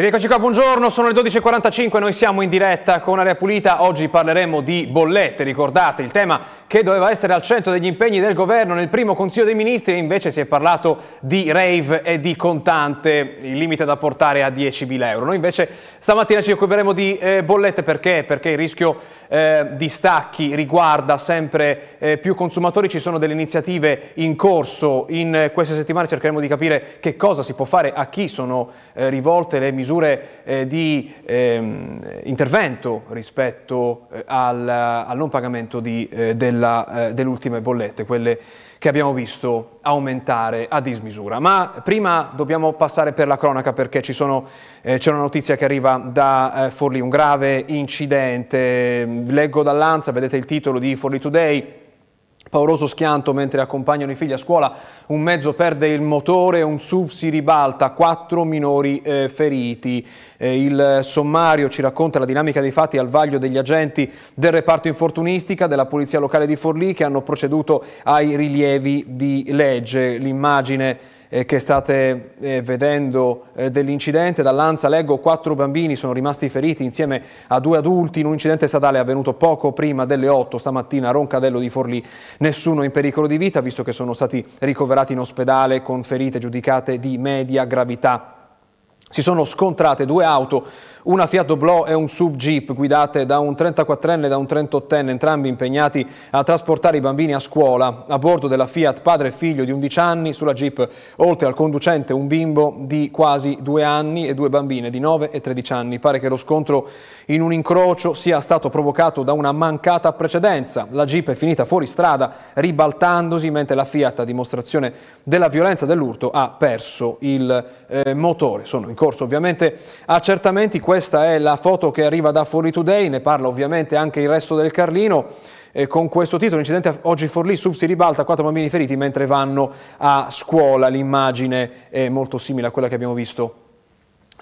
Rieccoci qua, buongiorno, sono le 12.45, noi siamo in diretta con Area Pulita, oggi parleremo di bollette, ricordate il tema che doveva essere al centro degli impegni del governo nel primo Consiglio dei Ministri, invece si è parlato di rave e di contante, il limite da portare a 10.000 euro. Noi invece stamattina ci occuperemo di eh, bollette perché? Perché il rischio eh, di stacchi riguarda sempre eh, più consumatori, ci sono delle iniziative in corso, in queste settimane cercheremo di capire che cosa si può fare, a chi sono eh, rivolte le misure eh, di ehm, intervento rispetto eh, al, al, non pagamento eh, della, eh, delle ultime bollette, quelle che abbiamo visto aumentare a dismisura. Ma prima dobbiamo passare per la cronaca perché sono, eh, c'è una notizia che arriva da eh, Forlì, un grave incidente. Leggo dall'Anza, vedete il titolo di Forlì Today Pauroso schianto mentre accompagnano i figli a scuola, un mezzo perde il motore, un SUV si ribalta, quattro minori eh, feriti. Eh, il sommario ci racconta la dinamica dei fatti al vaglio degli agenti del reparto infortunistica della Polizia Locale di Forlì che hanno proceduto ai rilievi di legge. L'immagine che state eh, vedendo eh, dell'incidente. Dall'Anza leggo quattro bambini sono rimasti feriti insieme a due adulti in un incidente stradale avvenuto poco prima delle 8 stamattina a Roncadello di Forlì. Nessuno in pericolo di vita visto che sono stati ricoverati in ospedale con ferite giudicate di media gravità. Si sono scontrate due auto, una Fiat Doblo e un SUV Jeep guidate da un 34enne e da un 38enne, entrambi impegnati a trasportare i bambini a scuola. A bordo della Fiat padre e figlio di 11 anni, sulla Jeep oltre al conducente un bimbo di quasi due anni e due bambine di 9 e 13 anni. Pare che lo scontro in un incrocio sia stato provocato da una mancata precedenza. La Jeep è finita fuori strada ribaltandosi mentre la Fiat a dimostrazione della violenza dell'urto ha perso il eh, motore. Sono in corso ovviamente accertamenti, questa è la foto che arriva da Forlì Today, ne parla ovviamente anche il resto del Carlino. Eh, con questo titolo, incidente oggi Forlì, SUV si ribalta, quattro bambini feriti mentre vanno a scuola. L'immagine è molto simile a quella che abbiamo visto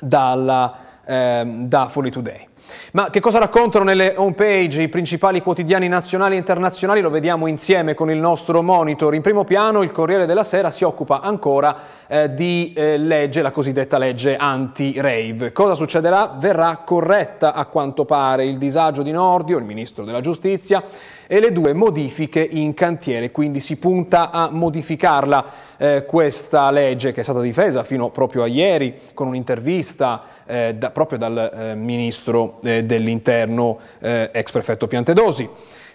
dalla, eh, da Forlì Today. Ma che cosa raccontano nelle home page i principali quotidiani nazionali e internazionali? Lo vediamo insieme con il nostro monitor. In primo piano il Corriere della Sera si occupa ancora eh, di eh, legge, la cosiddetta legge anti-rave. Cosa succederà? Verrà corretta a quanto pare il disagio di Nordio, il ministro della giustizia, e le due modifiche in cantiere, quindi si punta a modificarla eh, questa legge che è stata difesa fino proprio a ieri con un'intervista eh, da, proprio dal eh, ministro eh, dell'interno eh, ex prefetto Piantedosi.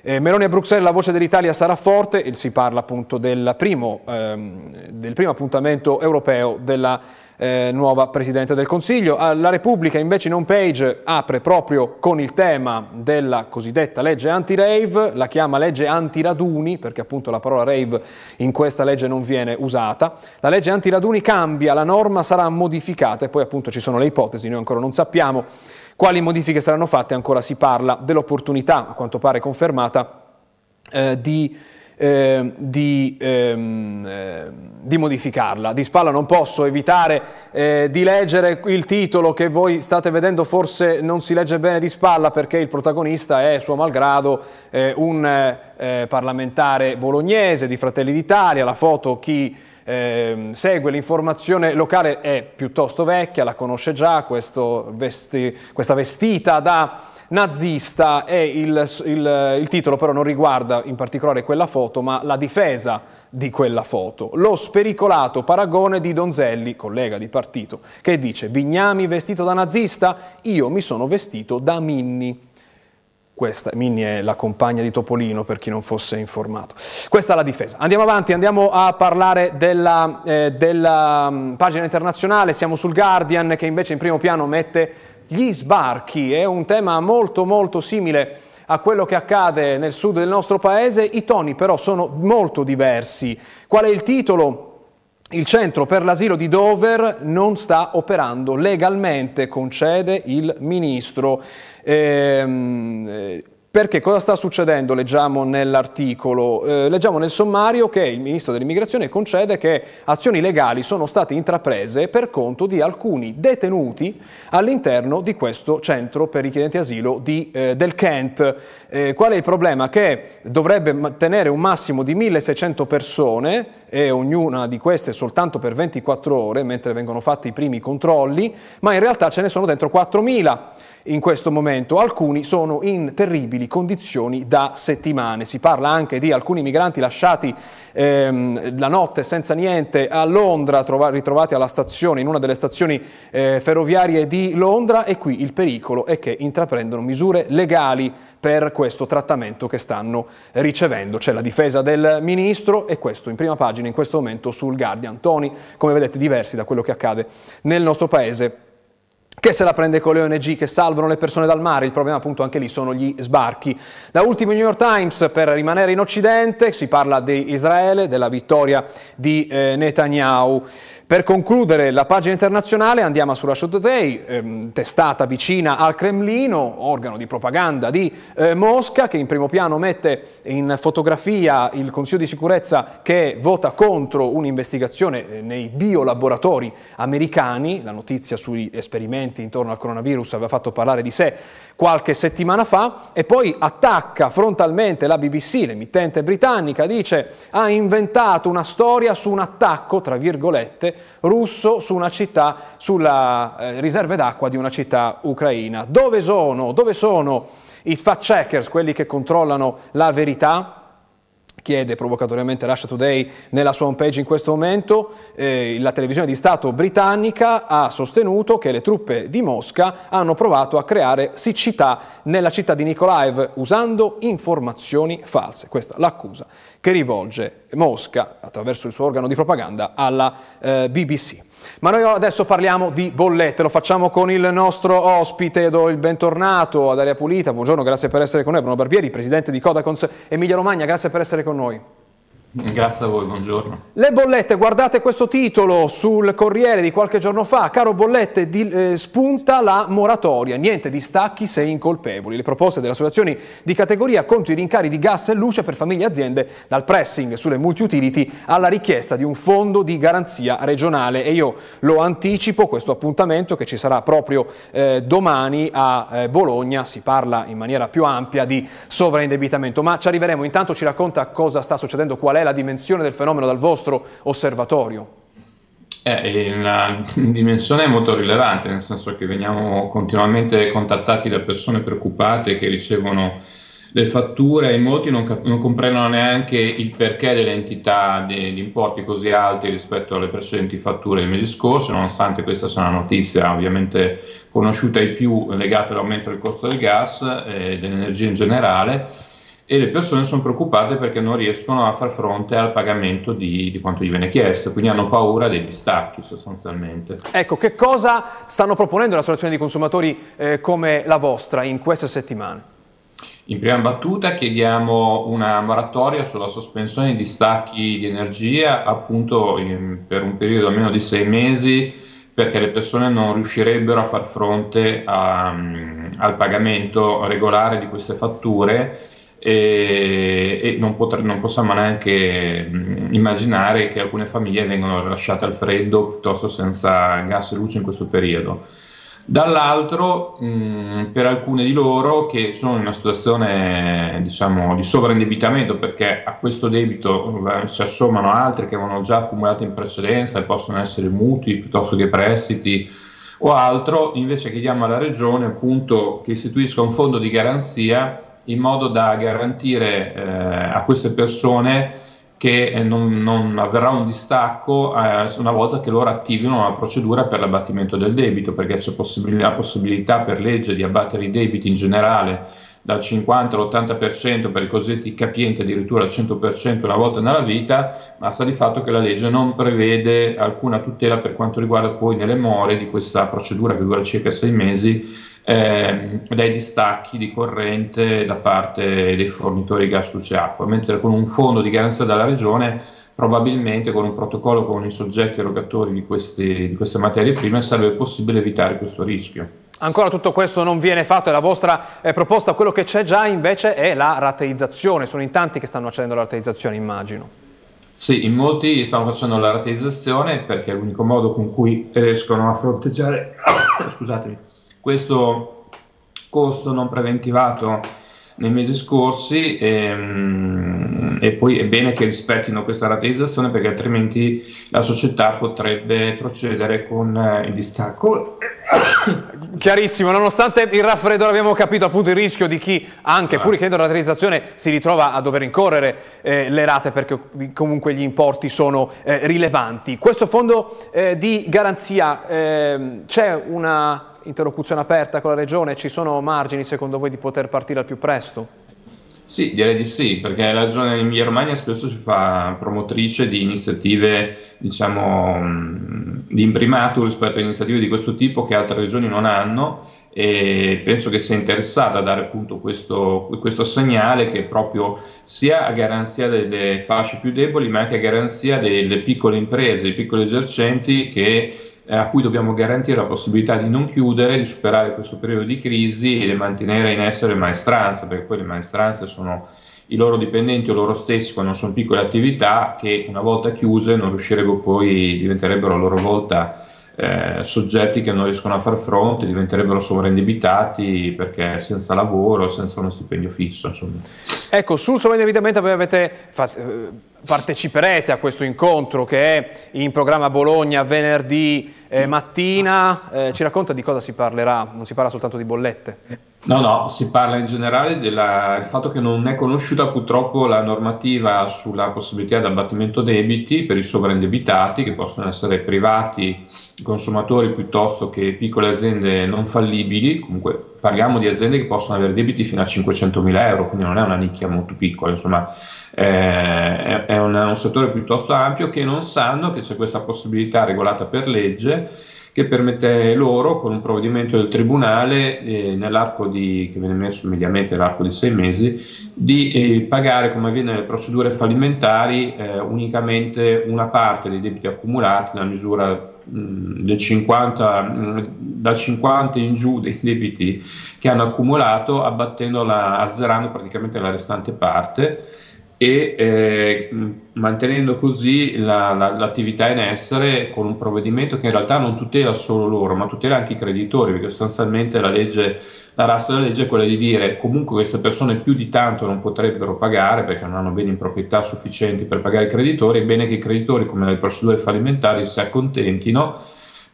Eh, Meloni a Bruxelles, la voce dell'Italia sarà forte, si parla appunto del primo, ehm, del primo appuntamento europeo della eh, nuova Presidente del Consiglio. Ah, la Repubblica invece in home page apre proprio con il tema della cosiddetta legge anti-rave, la chiama legge anti-raduni perché appunto la parola rave in questa legge non viene usata. La legge anti-raduni cambia, la norma sarà modificata e poi appunto ci sono le ipotesi, noi ancora non sappiamo quali modifiche saranno fatte, ancora si parla dell'opportunità, a quanto pare confermata, eh, di eh, di, ehm, eh, di, modificarla. Di spalla non posso evitare eh, di leggere il titolo che voi state vedendo, forse non si legge bene di spalla perché il protagonista è, suo malgrado, eh, un eh, parlamentare bolognese di Fratelli d'Italia, la foto chi eh, segue l'informazione locale è piuttosto vecchia, la conosce già, vesti, questa vestita da nazista e il, il, il titolo però non riguarda in particolare quella foto, ma la difesa di quella foto. Lo spericolato paragone di Donzelli, collega di partito, che dice Vignami vestito da nazista, io mi sono vestito da Minni. Questa, Minni è la compagna di Topolino per chi non fosse informato. Questa è la difesa. Andiamo avanti, andiamo a parlare della, eh, della um, pagina internazionale, siamo sul Guardian che invece in primo piano mette gli sbarchi. È un tema molto molto simile a quello che accade nel sud del nostro paese, i toni però sono molto diversi. Qual è il titolo? Il centro per l'asilo di Dover non sta operando legalmente, concede il ministro. Ehm, perché cosa sta succedendo? Leggiamo nell'articolo, eh, leggiamo nel sommario che il ministro dell'immigrazione concede che azioni legali sono state intraprese per conto di alcuni detenuti all'interno di questo centro per richiedenti asilo di, eh, del Kent. Eh, qual è il problema? Che dovrebbe tenere un massimo di 1600 persone e ognuna di queste soltanto per 24 ore, mentre vengono fatti i primi controlli, ma in realtà ce ne sono dentro 4.000 in questo momento. Alcuni sono in terribili condizioni da settimane. Si parla anche di alcuni migranti lasciati ehm, la notte senza niente a Londra, trova- ritrovati alla stazione, in una delle stazioni eh, ferroviarie di Londra e qui il pericolo è che intraprendono misure legali per questo trattamento che stanno ricevendo. C'è la difesa del ministro e questo in prima pagina in questo momento sul Guardian. Toni, come vedete, diversi da quello che accade nel nostro paese che se la prende con le ONG che salvano le persone dal mare, il problema appunto anche lì sono gli sbarchi. Da ultimo il New York Times per rimanere in Occidente si parla di Israele, della vittoria di eh, Netanyahu. Per concludere la pagina internazionale andiamo su Russia Today, ehm, testata vicina al Cremlino, organo di propaganda di eh, Mosca, che in primo piano mette in fotografia il Consiglio di sicurezza che vota contro un'investigazione eh, nei biolaboratori americani. La notizia sugli esperimenti intorno al coronavirus aveva fatto parlare di sé qualche settimana fa e poi attacca frontalmente la BBC, l'emittente britannica, dice ha inventato una storia su un attacco, tra virgolette, russo su una città, sulla eh, riserve d'acqua di una città ucraina. Dove sono? Dove sono i fact checkers, quelli che controllano la verità? Chiede provocatoriamente Russia Today nella sua homepage in questo momento, eh, la televisione di Stato britannica ha sostenuto che le truppe di Mosca hanno provato a creare siccità nella città di Nikolaev usando informazioni false. Questa è l'accusa che rivolge Mosca attraverso il suo organo di propaganda alla eh, BBC. Ma noi adesso parliamo di bollette, lo facciamo con il nostro ospite, do il bentornato ad Aria Pulita, buongiorno, grazie per essere con noi, Bruno Barbieri, presidente di Codacons Emilia Romagna, grazie per essere con noi. Grazie a voi, buongiorno. Le bollette, guardate questo titolo sul Corriere di qualche giorno fa, caro bollette, di, eh, spunta la moratoria, niente di stacchi se incolpevoli. Le proposte delle associazioni di categoria contro i rincari di gas e luce per famiglie e aziende, dal pressing sulle multi-utility alla richiesta di un fondo di garanzia regionale. E io lo anticipo, questo appuntamento che ci sarà proprio eh, domani a eh, Bologna, si parla in maniera più ampia di sovraindebitamento, ma ci arriveremo. Intanto ci racconta cosa sta succedendo, qual è la dimensione del fenomeno dal vostro osservatorio? Eh, la dimensione è molto rilevante, nel senso che veniamo continuamente contattati da persone preoccupate che ricevono le fatture e molti non, cap- non comprendono neanche il perché dell'entità di, di, importi così alti rispetto alle precedenti fatture del mesi scorsi, nonostante questa sia una notizia ovviamente conosciuta ai più legata all'aumento del costo del gas e dell'energia in generale e le persone sono preoccupate perché non riescono a far fronte al pagamento di, di, quanto gli viene chiesto, quindi hanno paura dei distacchi sostanzialmente. Ecco, che cosa stanno proponendo le associazioni di consumatori eh, come la vostra in queste settimane? In prima battuta chiediamo una moratoria sulla sospensione di stacchi di energia appunto in, per un periodo almeno di sei mesi perché le persone non riuscirebbero a far fronte a, um, al pagamento regolare di queste fatture e, e non, potre, non, possiamo neanche mh, immaginare che alcune famiglie vengano lasciate al freddo piuttosto senza gas e luce in questo periodo. Dall'altro, mh, per alcune di loro che sono in una situazione diciamo, di sovraindebitamento perché a questo debito eh, si assommano altri che avevano già accumulato in precedenza e possono essere mutui piuttosto che prestiti o altro, invece chiediamo alla Regione appunto che istituisca un fondo di garanzia in modo da garantire eh, a queste persone che eh, non, non, avverrà un distacco eh, una volta che loro attivino una procedura per l'abbattimento del debito, perché c'è possib- la possibilità per legge di abbattere i debiti in generale dal 50 all'80% per i cosiddetti capienti, addirittura al 100% una volta nella vita, ma sta di fatto che la legge non prevede alcuna tutela per quanto riguarda poi nelle more di questa procedura che dura circa sei mesi eh, dai distacchi di corrente da parte dei fornitori gas luce acqua, mentre con un fondo di garanzia dalla regione probabilmente con un protocollo con i soggetti erogatori di, questi, di queste materie prime sarebbe possibile evitare questo rischio. Ancora tutto questo non viene fatto, è la vostra eh, proposta, quello che c'è già invece è la rateizzazione, sono in tanti che stanno facendo la rateizzazione immagino. Sì, in molti stanno facendo la rateizzazione perché è l'unico modo con cui riescono a fronteggiare scusatemi, questo costo non preventivato nei mesi scorsi e, ehm, e poi è bene che rispettino questa rateizzazione perché altrimenti la società potrebbe procedere con eh, il distacco. Chiarissimo, nonostante il raffreddore abbiamo capito appunto il rischio di chi anche pur chiedendo la rateizzazione si ritrova a dover incorrere eh, le rate perché comunque gli importi sono eh, rilevanti. Questo fondo eh, di garanzia ehm, c'è una interlocuzione aperta con la Regione? Ci sono margini secondo voi di poter partire al più presto? Sì, direi di sì, perché la regione Emilia Romagna spesso si fa promotrice di iniziative, diciamo, di imprimato rispetto a iniziative di questo tipo che altre regioni non hanno e penso che sia interessata a dare appunto questo, questo segnale che proprio sia a garanzia delle fasce più deboli ma anche a garanzia delle piccole imprese, dei piccoli esercenti che eh, a cui dobbiamo garantire la possibilità di non chiudere, di superare questo periodo di crisi e di mantenere in essere maestranze, perché poi le maestranze sono i loro dipendenti o loro stessi quando sono piccole attività che una volta chiuse non riuscirebbero poi, diventerebbero a loro volta eh, soggetti che non riescono a far fronte, diventerebbero sovraindebitati perché senza lavoro, senza uno stipendio fisso. Insomma. Ecco, sul sovraindebitamento voi avete fatto, eh, parteciperete a questo incontro che è in programma Bologna venerdì eh, mattina, eh, ci racconta di cosa si parlerà, non si parla soltanto di bollette. No, no, si parla in generale del fatto che non è conosciuta purtroppo la normativa sulla possibilità di abbattimento debiti per i sovraindebitati, che possono essere privati, consumatori piuttosto che piccole aziende non fallibili. Comunque parliamo di aziende che possono avere debiti fino a 500.000 euro, quindi non è una nicchia molto piccola, insomma eh, è un, un settore piuttosto ampio che non sanno che c'è questa possibilità regolata per legge che permette loro, con un provvedimento del Tribunale, eh, nell'arco di, che viene messo mediamente nell'arco di sei mesi, di eh, pagare, come avviene nelle procedure fallimentari, eh, unicamente una parte dei debiti accumulati, nella misura del 50, da 50 in giù dei debiti che hanno accumulato, azzerando praticamente la restante parte e eh, mantenendo così la, la, l'attività in essere con un provvedimento che in realtà non tutela solo loro, ma tutela anche i creditori, perché sostanzialmente la legge, la razza della legge è quella di dire comunque queste persone più di tanto non potrebbero pagare perché non hanno beni in proprietà sufficienti per pagare i creditori, è bene che i creditori, come nelle procedure fallimentari, si accontentino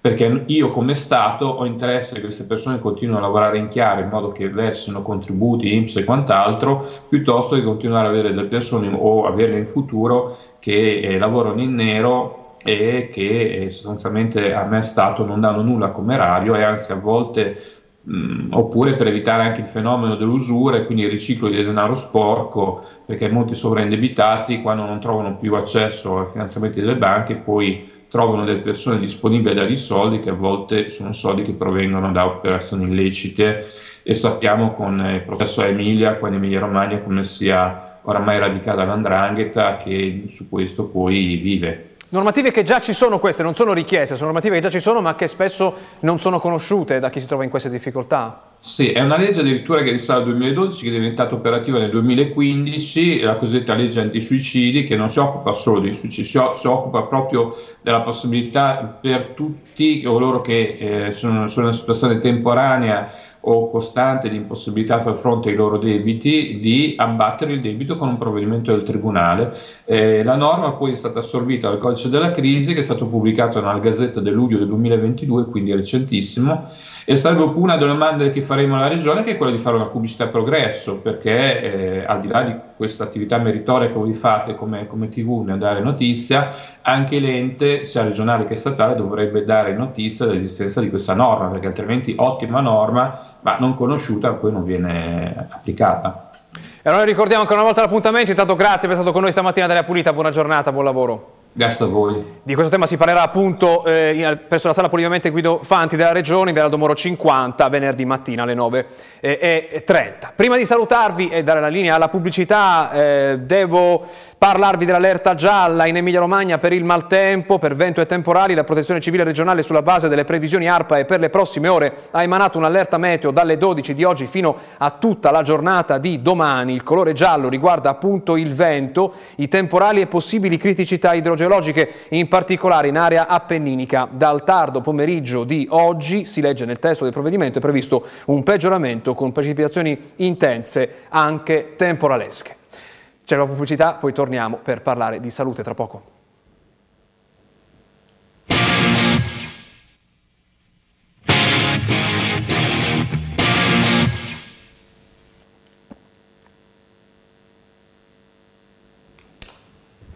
perché io come Stato ho interesse che queste persone continuino a lavorare in chiaro in modo che versino contributi, IMSS e quant'altro, piuttosto che continuare ad avere delle persone o averle in futuro che eh, lavorano in nero e che eh, sostanzialmente a me Stato non danno nulla come erario e anzi a volte oppure per evitare anche il fenomeno dell'usura e quindi il riciclo di denaro sporco perché molti sovraindebitati quando non trovano più accesso ai finanziamenti delle banche poi trovano delle persone disponibili a dare i soldi che a volte sono soldi che provengono da operazioni illecite e sappiamo con il processo Emilia, qua in Emilia Romagna, come sia oramai radicata l'andrangheta che su questo poi vive. Normative che già ci sono queste, non sono richieste, sono normative che già ci sono ma che spesso non sono conosciute da chi si trova in queste difficoltà. Sì, è una legge addirittura che risale al 2012, che è diventata operativa nel 2015, la cosiddetta legge antisuicidi, che non si occupa solo di suicidi, si, si occupa proprio della possibilità per tutti coloro che eh, sono, sono in una situazione temporanea o costante di impossibilità a far fronte ai loro debiti di abbattere il debito con un provvedimento del Tribunale. Eh, la norma poi è stata assorbita dal codice della crisi che è stato pubblicato nella Gazzetta del luglio del 2022, quindi recentissimo, e sarebbe una delle domande che faremo alla Regione che è quella di fare una pubblicità progresso, perché eh, al di là di questa attività meritoria che voi fate come, come TV nel dare notizia, anche l'ente, sia regionale che statale, dovrebbe dare notizia dell'esistenza di questa norma, perché altrimenti ottima norma ma non conosciuta poi non viene applicata. E allora ricordiamo ancora una volta l'appuntamento, intanto grazie per essere stato con noi stamattina della Pulita, buona giornata, buon lavoro. Grazie a voi. Di questo tema si parlerà appunto eh, presso la sala Polivamente Guido Fanti della Regione, in Via Domoro 50, venerdì mattina alle 9.30. Prima di salutarvi e dare la linea alla pubblicità, eh, devo parlarvi dell'allerta gialla in Emilia Romagna per il maltempo, per vento e temporali. La Protezione Civile Regionale, sulla base delle previsioni ARPA e per le prossime ore, ha emanato un'allerta meteo dalle 12 di oggi fino a tutta la giornata di domani. Il colore giallo riguarda appunto il vento, i temporali e possibili criticità idrogeologiche geologiche, in particolare in area appenninica. Dal tardo pomeriggio di oggi, si legge nel testo del provvedimento, è previsto un peggioramento con precipitazioni intense anche temporalesche. C'è la pubblicità, poi torniamo per parlare di salute tra poco.